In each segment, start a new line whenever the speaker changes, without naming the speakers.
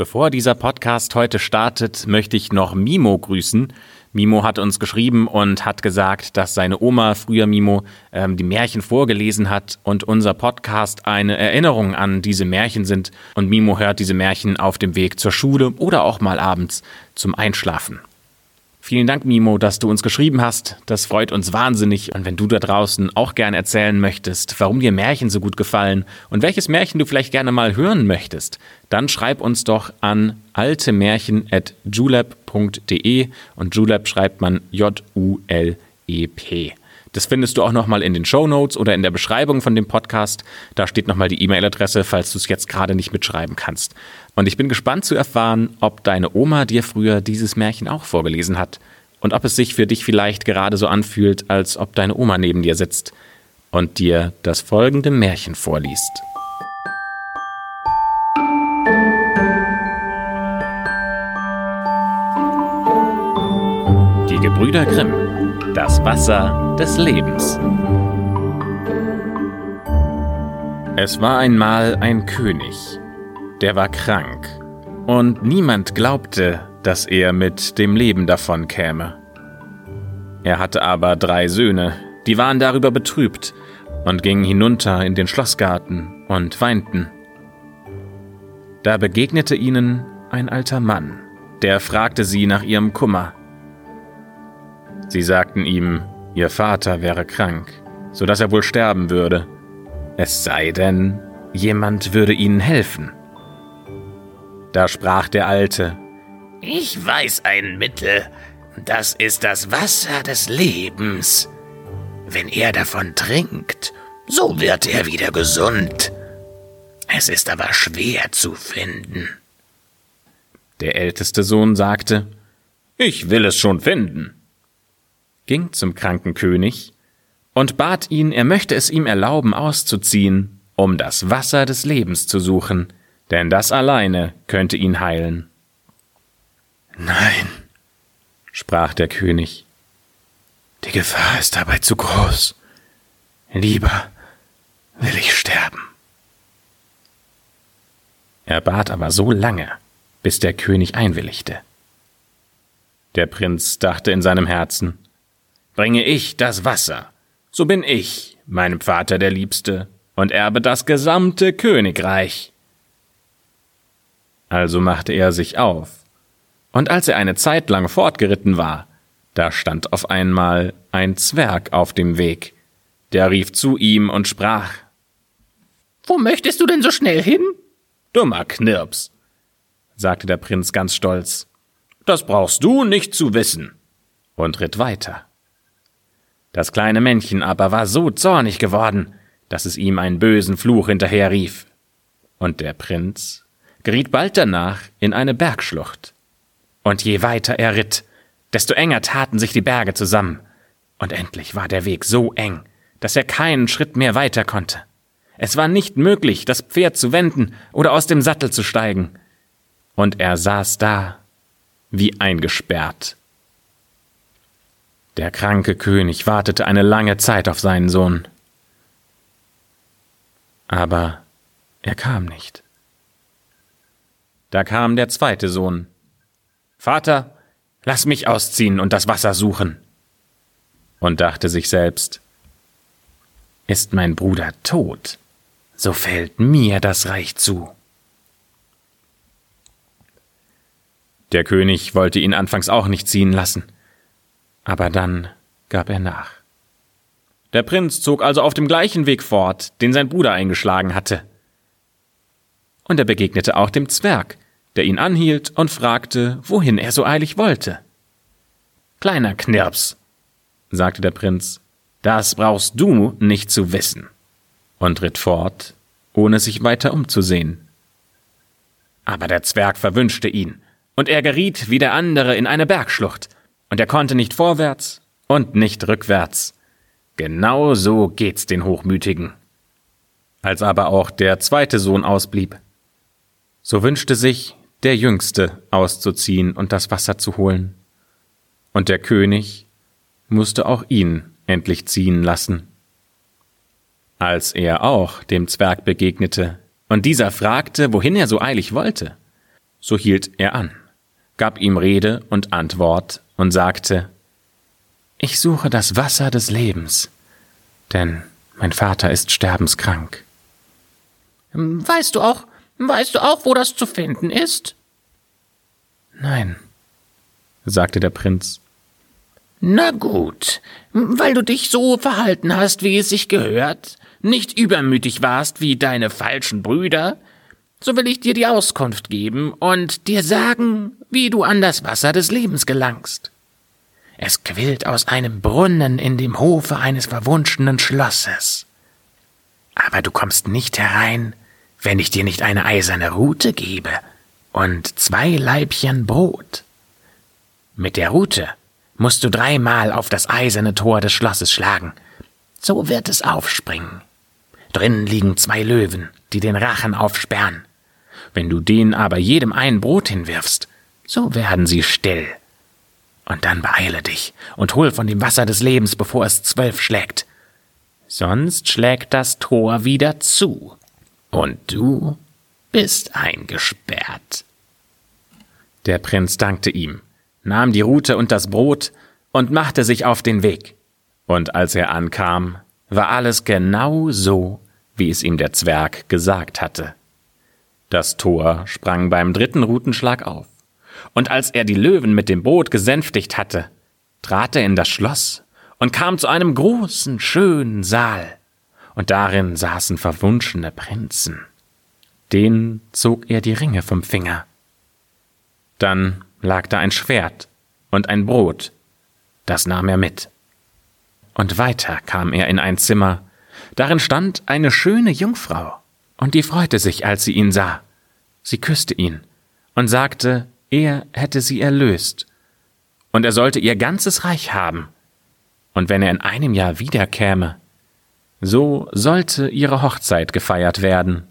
Bevor dieser Podcast heute startet, möchte ich noch Mimo grüßen. Mimo hat uns geschrieben und hat gesagt, dass seine Oma früher Mimo ähm, die Märchen vorgelesen hat und unser Podcast eine Erinnerung an diese Märchen sind. Und Mimo hört diese Märchen auf dem Weg zur Schule oder auch mal abends zum Einschlafen. Vielen Dank, Mimo, dass du uns geschrieben hast. Das freut uns wahnsinnig. Und wenn du da draußen auch gerne erzählen möchtest, warum dir Märchen so gut gefallen und welches Märchen du vielleicht gerne mal hören möchtest, dann schreib uns doch an altemärchen.julep.de und Julep schreibt man J-U-L-E-P. Das findest du auch nochmal in den Show Notes oder in der Beschreibung von dem Podcast. Da steht nochmal die E-Mail-Adresse, falls du es jetzt gerade nicht mitschreiben kannst. Und ich bin gespannt zu erfahren, ob deine Oma dir früher dieses Märchen auch vorgelesen hat und ob es sich für dich vielleicht gerade so anfühlt, als ob deine Oma neben dir sitzt und dir das folgende Märchen vorliest. Die Gebrüder Grimm das Wasser des Lebens. Es war einmal ein König, der war krank, und niemand glaubte, dass er mit dem Leben davon käme. Er hatte aber drei Söhne, die waren darüber betrübt und gingen hinunter in den Schlossgarten und weinten. Da begegnete ihnen ein alter Mann, der fragte sie nach ihrem Kummer. Sie sagten ihm, ihr Vater wäre krank, so dass er wohl sterben würde. Es sei denn, jemand würde ihnen helfen. Da sprach der Alte,
Ich weiß ein Mittel, das ist das Wasser des Lebens. Wenn er davon trinkt, so wird er wieder gesund. Es ist aber schwer zu finden.
Der älteste Sohn sagte, Ich will es schon finden ging zum kranken König und bat ihn, er möchte es ihm erlauben, auszuziehen, um das Wasser des Lebens zu suchen, denn das alleine könnte ihn heilen.
Nein, sprach der König, die Gefahr ist dabei zu groß. Lieber will ich sterben.
Er bat aber so lange, bis der König einwilligte. Der Prinz dachte in seinem Herzen, Bringe ich das Wasser, so bin ich, meinem Vater der Liebste, und erbe das gesamte Königreich. Also machte er sich auf, und als er eine Zeit lang fortgeritten war, da stand auf einmal ein Zwerg auf dem Weg, der rief zu ihm und sprach
Wo möchtest du denn so schnell hin?
Dummer Knirps, sagte der Prinz ganz stolz, das brauchst du nicht zu wissen, und ritt weiter. Das kleine Männchen aber war so zornig geworden, dass es ihm einen bösen Fluch hinterherrief. Und der Prinz geriet bald danach in eine Bergschlucht. Und je weiter er ritt, desto enger taten sich die Berge zusammen, und endlich war der Weg so eng, dass er keinen Schritt mehr weiter konnte. Es war nicht möglich, das Pferd zu wenden oder aus dem Sattel zu steigen. Und er saß da wie eingesperrt der kranke König wartete eine lange Zeit auf seinen Sohn. Aber er kam nicht. Da kam der zweite Sohn. Vater, lass mich ausziehen und das Wasser suchen. Und dachte sich selbst, ist mein Bruder tot, so fällt mir das Reich zu. Der König wollte ihn anfangs auch nicht ziehen lassen, aber dann gab er nach. Der Prinz zog also auf dem gleichen Weg fort, den sein Bruder eingeschlagen hatte. Und er begegnete auch dem Zwerg, der ihn anhielt und fragte, wohin er so eilig wollte. Kleiner Knirps, sagte der Prinz, das brauchst du nicht zu wissen, und ritt fort, ohne sich weiter umzusehen. Aber der Zwerg verwünschte ihn, und er geriet wie der andere in eine Bergschlucht, und er konnte nicht vorwärts und nicht rückwärts. Genau so geht's den Hochmütigen. Als aber auch der zweite Sohn ausblieb, so wünschte sich der Jüngste auszuziehen und das Wasser zu holen. Und der König musste auch ihn endlich ziehen lassen. Als er auch dem Zwerg begegnete und dieser fragte, wohin er so eilig wollte, So hielt er an, gab ihm Rede und Antwort und sagte, Ich suche das Wasser des Lebens, denn mein Vater ist sterbenskrank.
Weißt du auch, weißt du auch, wo das zu finden ist?
Nein, sagte der Prinz.
Na gut, weil du dich so verhalten hast, wie es sich gehört, nicht übermütig warst wie deine falschen Brüder, so will ich dir die Auskunft geben und dir sagen, wie du an das Wasser des Lebens gelangst. Es quillt aus einem Brunnen in dem Hofe eines verwunschenen Schlosses. Aber du kommst nicht herein, wenn ich dir nicht eine eiserne Rute gebe und zwei Leibchen Brot. Mit der Rute musst du dreimal auf das eiserne Tor des Schlosses schlagen. So wird es aufspringen. Drinnen liegen zwei Löwen, die den Rachen aufsperren. Wenn du denen aber jedem ein Brot hinwirfst, so werden sie still. Und dann beeile dich und hol von dem Wasser des Lebens, bevor es zwölf schlägt. Sonst schlägt das Tor wieder zu. Und du bist eingesperrt.
Der Prinz dankte ihm nahm die Rute und das Brot und machte sich auf den Weg. Und als er ankam, war alles genau so, wie es ihm der Zwerg gesagt hatte. Das Tor sprang beim dritten Rutenschlag auf, und als er die Löwen mit dem Boot gesänftigt hatte, trat er in das Schloss und kam zu einem großen, schönen Saal, und darin saßen verwunschene Prinzen. Den zog er die Ringe vom Finger. Dann lag da ein Schwert und ein Brot, das nahm er mit. Und weiter kam er in ein Zimmer, darin stand eine schöne Jungfrau, und die freute sich, als sie ihn sah. Sie küsste ihn und sagte, er hätte sie erlöst, und er sollte ihr ganzes Reich haben, und wenn er in einem Jahr wiederkäme, so sollte ihre Hochzeit gefeiert werden.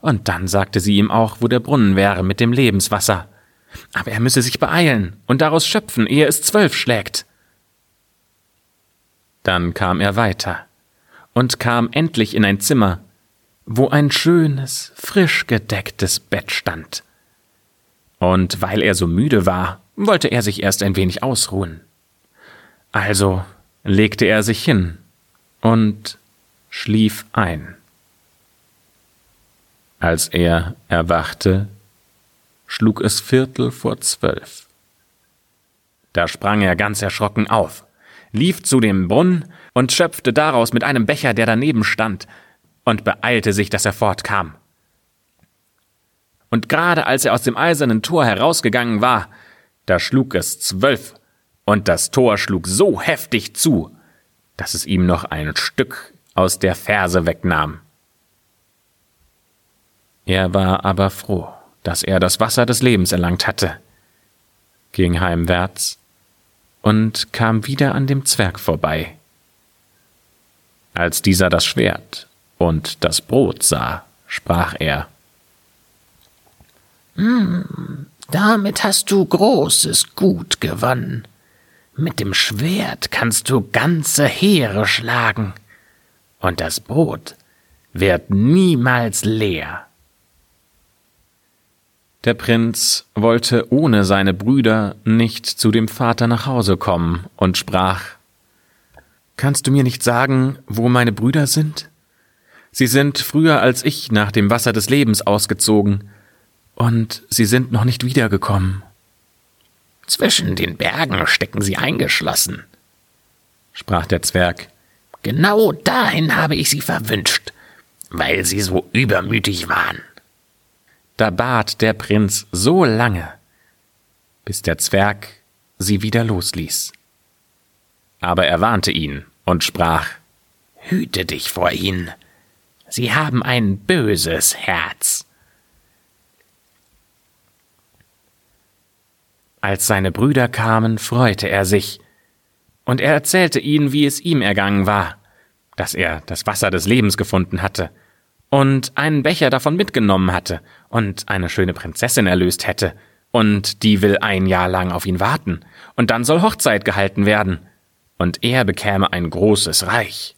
Und dann sagte sie ihm auch, wo der Brunnen wäre mit dem Lebenswasser, aber er müsse sich beeilen und daraus schöpfen, ehe es zwölf schlägt. Dann kam er weiter und kam endlich in ein Zimmer, wo ein schönes, frisch gedecktes Bett stand. Und weil er so müde war, wollte er sich erst ein wenig ausruhen. Also legte er sich hin und schlief ein. Als er erwachte, schlug es Viertel vor zwölf. Da sprang er ganz erschrocken auf, lief zu dem Brunnen und schöpfte daraus mit einem Becher, der daneben stand, und beeilte sich, dass er fortkam. Und gerade als er aus dem eisernen Tor herausgegangen war, da schlug es zwölf, und das Tor schlug so heftig zu, dass es ihm noch ein Stück aus der Ferse wegnahm. Er war aber froh, dass er das Wasser des Lebens erlangt hatte, ging heimwärts und kam wieder an dem Zwerg vorbei. Als dieser das Schwert und das Brot sah, sprach er
hm, Damit hast du großes Gut gewonnen. Mit dem Schwert kannst du ganze Heere schlagen, und das Brot wird niemals leer.
Der Prinz wollte ohne seine Brüder nicht zu dem Vater nach Hause kommen und sprach Kannst du mir nicht sagen, wo meine Brüder sind? Sie sind früher als ich nach dem Wasser des Lebens ausgezogen, und sie sind noch nicht wiedergekommen.
Zwischen den Bergen stecken sie eingeschlossen,
sprach der Zwerg.
Genau dahin habe ich sie verwünscht, weil sie so übermütig waren.
Da bat der Prinz so lange, bis der Zwerg sie wieder losließ. Aber er warnte ihn und sprach
Hüte dich vor ihnen, sie haben ein böses Herz.
Als seine Brüder kamen, freute er sich, und er erzählte ihnen, wie es ihm ergangen war, dass er das Wasser des Lebens gefunden hatte und einen Becher davon mitgenommen hatte und eine schöne Prinzessin erlöst hätte, und die will ein Jahr lang auf ihn warten, und dann soll Hochzeit gehalten werden, und er bekäme ein großes Reich.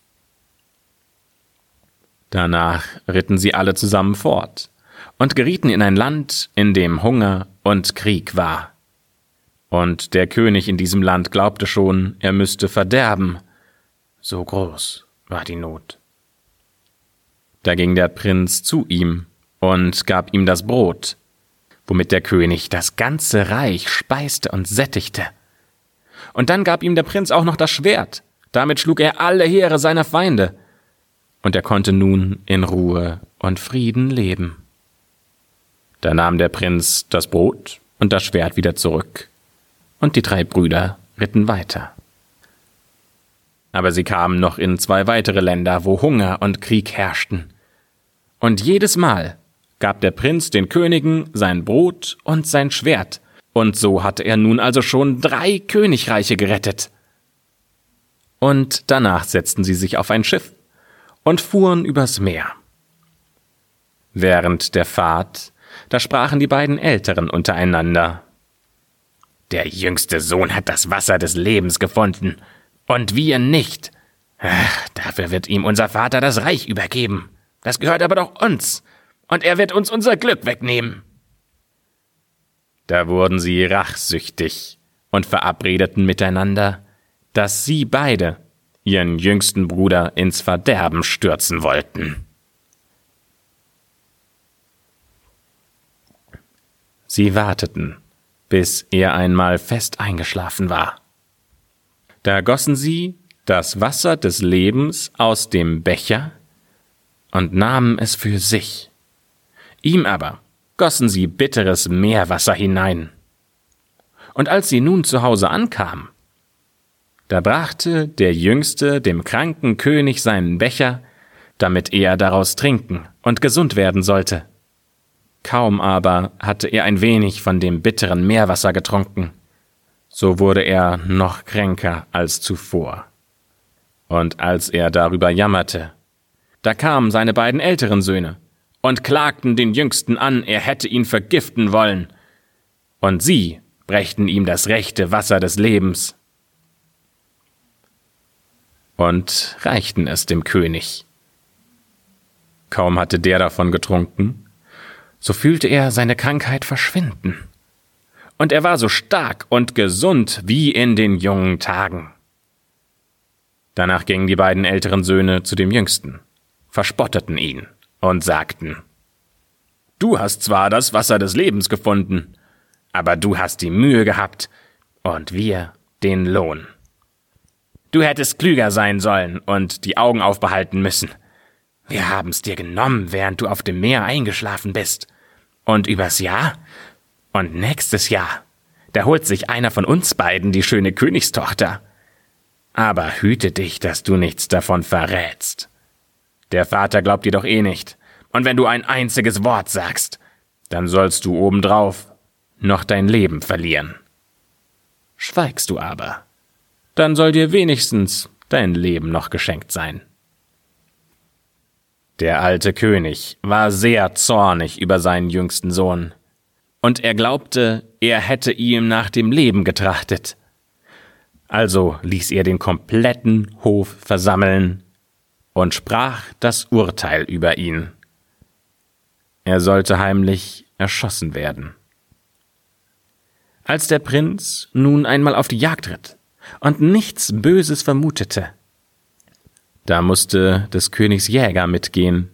Danach ritten sie alle zusammen fort, und gerieten in ein Land, in dem Hunger und Krieg war. Und der König in diesem Land glaubte schon, er müsste verderben, so groß war die Not. Da ging der Prinz zu ihm und gab ihm das Brot, womit der König das ganze Reich speiste und sättigte. Und dann gab ihm der Prinz auch noch das Schwert, damit schlug er alle Heere seiner Feinde, und er konnte nun in Ruhe und Frieden leben. Da nahm der Prinz das Brot und das Schwert wieder zurück, und die drei Brüder ritten weiter. Aber sie kamen noch in zwei weitere Länder, wo Hunger und Krieg herrschten. Und jedes Mal gab der Prinz den Königen sein Brot und sein Schwert, und so hatte er nun also schon drei Königreiche gerettet. Und danach setzten sie sich auf ein Schiff und fuhren übers Meer. Während der Fahrt, da sprachen die beiden Älteren untereinander.
Der jüngste Sohn hat das Wasser des Lebens gefunden, und wir nicht. Ach, dafür wird ihm unser Vater das Reich übergeben. Das gehört aber doch uns, und er wird uns unser Glück wegnehmen.
Da wurden sie rachsüchtig und verabredeten miteinander, dass sie beide ihren jüngsten Bruder ins Verderben stürzen wollten. Sie warteten, bis er einmal fest eingeschlafen war. Da gossen sie das Wasser des Lebens aus dem Becher und nahmen es für sich. Ihm aber gossen sie bitteres Meerwasser hinein. Und als sie nun zu Hause ankam, da brachte der Jüngste dem kranken König seinen Becher, damit er daraus trinken und gesund werden sollte. Kaum aber hatte er ein wenig von dem bitteren Meerwasser getrunken, so wurde er noch kränker als zuvor. Und als er darüber jammerte, da kamen seine beiden älteren Söhne und klagten den Jüngsten an, er hätte ihn vergiften wollen, und sie brächten ihm das rechte Wasser des Lebens und reichten es dem König. Kaum hatte der davon getrunken, so fühlte er seine Krankheit verschwinden. Und er war so stark und gesund wie in den jungen Tagen. Danach gingen die beiden älteren Söhne zu dem Jüngsten, verspotteten ihn und sagten, Du hast zwar das Wasser des Lebens gefunden, aber du hast die Mühe gehabt und wir den Lohn. Du hättest klüger sein sollen und die Augen aufbehalten müssen. Wir haben's dir genommen, während du auf dem Meer eingeschlafen bist. Und übers Jahr und nächstes Jahr, da holt sich einer von uns beiden die schöne Königstochter. Aber hüte dich, dass du nichts davon verrätst. Der Vater glaubt dir doch eh nicht. Und wenn du ein einziges Wort sagst, dann sollst du obendrauf noch dein Leben verlieren. Schweigst du aber, dann soll dir wenigstens dein Leben noch geschenkt sein. Der alte König war sehr zornig über seinen jüngsten Sohn, und er glaubte, er hätte ihm nach dem Leben getrachtet. Also ließ er den kompletten Hof versammeln und sprach das Urteil über ihn. Er sollte heimlich erschossen werden. Als der Prinz nun einmal auf die Jagd ritt, und nichts Böses vermutete. Da musste des Königs Jäger mitgehen.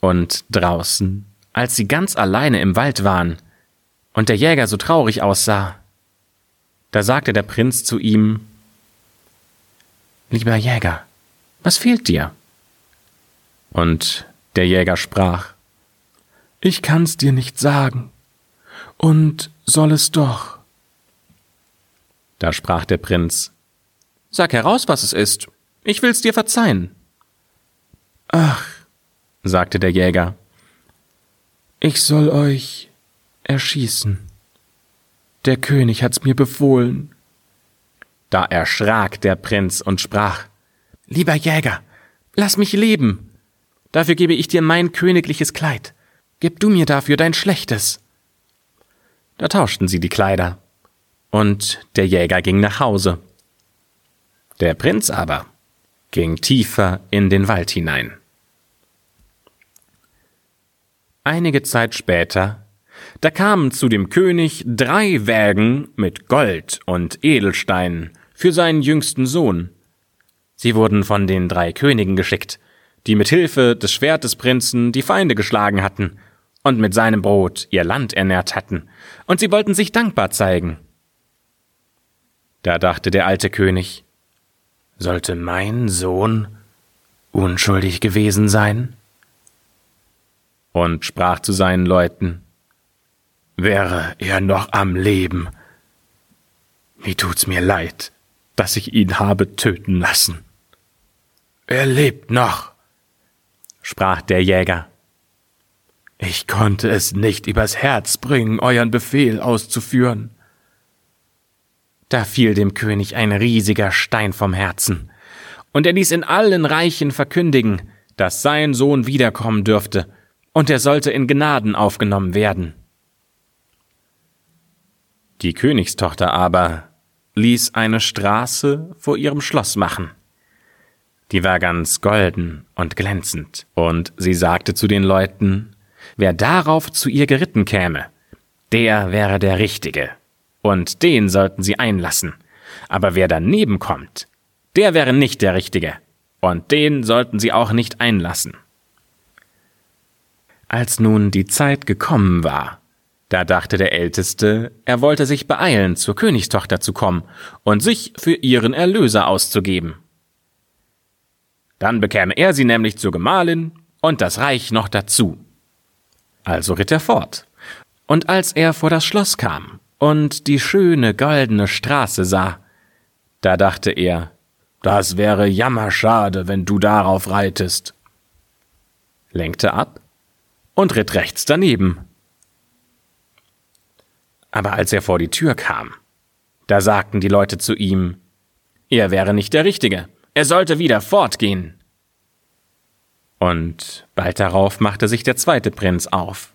Und draußen, als sie ganz alleine im Wald waren und der Jäger so traurig aussah, da sagte der Prinz zu ihm Lieber Jäger, was fehlt dir? Und der Jäger sprach Ich kann's dir nicht sagen, und soll es doch. Da sprach der Prinz Sag heraus, was es ist. Ich will's dir verzeihen. Ach, sagte der Jäger, ich soll euch erschießen. Der König hat's mir befohlen. Da erschrak der Prinz und sprach Lieber Jäger, lass mich leben. Dafür gebe ich dir mein königliches Kleid. Gib du mir dafür dein schlechtes. Da tauschten sie die Kleider und der Jäger ging nach Hause. Der Prinz aber ging tiefer in den Wald hinein. einige Zeit später, da kamen zu dem König drei Wägen mit Gold und Edelsteinen für seinen jüngsten Sohn. Sie wurden von den drei Königen geschickt, die mit Hilfe des Schwert des Prinzen die Feinde geschlagen hatten und mit seinem Brot ihr Land ernährt hatten, und sie wollten sich dankbar zeigen. Da dachte der alte König, sollte mein Sohn unschuldig gewesen sein? Und sprach zu seinen Leuten, wäre er noch am Leben, wie tut's mir leid, dass ich ihn habe töten lassen. Er lebt noch, sprach der Jäger. Ich konnte es nicht übers Herz bringen, euren Befehl auszuführen. Da fiel dem König ein riesiger Stein vom Herzen, und er ließ in allen Reichen verkündigen, dass sein Sohn wiederkommen dürfte, und er sollte in Gnaden aufgenommen werden. Die Königstochter aber ließ eine Straße vor ihrem Schloss machen. Die war ganz golden und glänzend, und sie sagte zu den Leuten, wer darauf zu ihr geritten käme, der wäre der Richtige, und den sollten sie einlassen. Aber wer daneben kommt, der wäre nicht der Richtige, und den sollten sie auch nicht einlassen. Als nun die Zeit gekommen war, da dachte der Älteste, er wollte sich beeilen, zur Königstochter zu kommen und sich für ihren Erlöser auszugeben. Dann bekäme er sie nämlich zur Gemahlin und das Reich noch dazu. Also ritt er fort. Und als er vor das Schloss kam und die schöne goldene Straße sah, da dachte er, das wäre jammerschade, wenn du darauf reitest. Lenkte ab und ritt rechts daneben. Aber als er vor die Tür kam, da sagten die Leute zu ihm, er wäre nicht der Richtige, er sollte wieder fortgehen. Und bald darauf machte sich der zweite Prinz auf.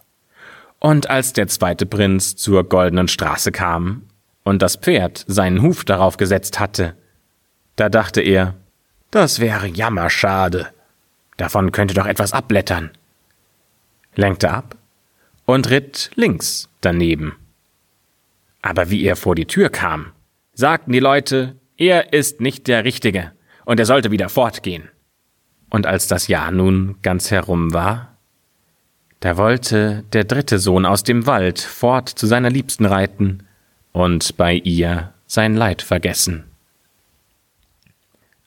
Und als der zweite Prinz zur goldenen Straße kam und das Pferd seinen Huf darauf gesetzt hatte, da dachte er, das wäre jammerschade. Davon könnte doch etwas abblättern. Lenkte ab und ritt links daneben. Aber wie er vor die Tür kam, sagten die Leute, er ist nicht der Richtige und er sollte wieder fortgehen. Und als das Jahr nun ganz herum war, da wollte der dritte Sohn aus dem Wald fort zu seiner Liebsten reiten und bei ihr sein Leid vergessen.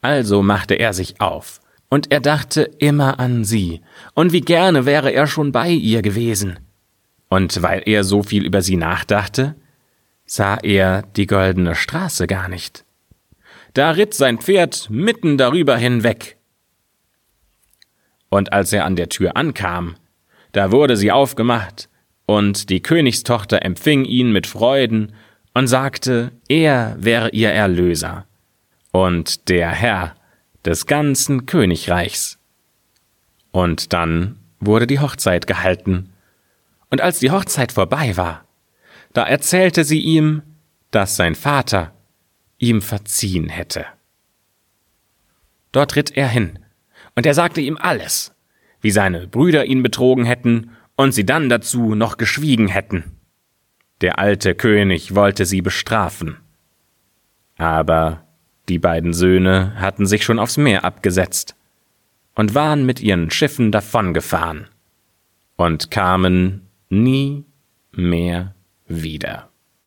Also machte er sich auf, und er dachte immer an sie, und wie gerne wäre er schon bei ihr gewesen. Und weil er so viel über sie nachdachte, sah er die goldene Straße gar nicht. Da ritt sein Pferd mitten darüber hinweg. Und als er an der Tür ankam, da wurde sie aufgemacht, und die Königstochter empfing ihn mit Freuden und sagte, er wäre ihr Erlöser und der Herr des ganzen Königreichs. Und dann wurde die Hochzeit gehalten, und als die Hochzeit vorbei war, da erzählte sie ihm, dass sein Vater ihm verziehen hätte. Dort ritt er hin, und er sagte ihm alles, wie seine Brüder ihn betrogen hätten und sie dann dazu noch geschwiegen hätten. Der alte König wollte sie bestrafen. Aber die beiden Söhne hatten sich schon aufs Meer abgesetzt und waren mit ihren Schiffen davongefahren und kamen nie mehr wieder.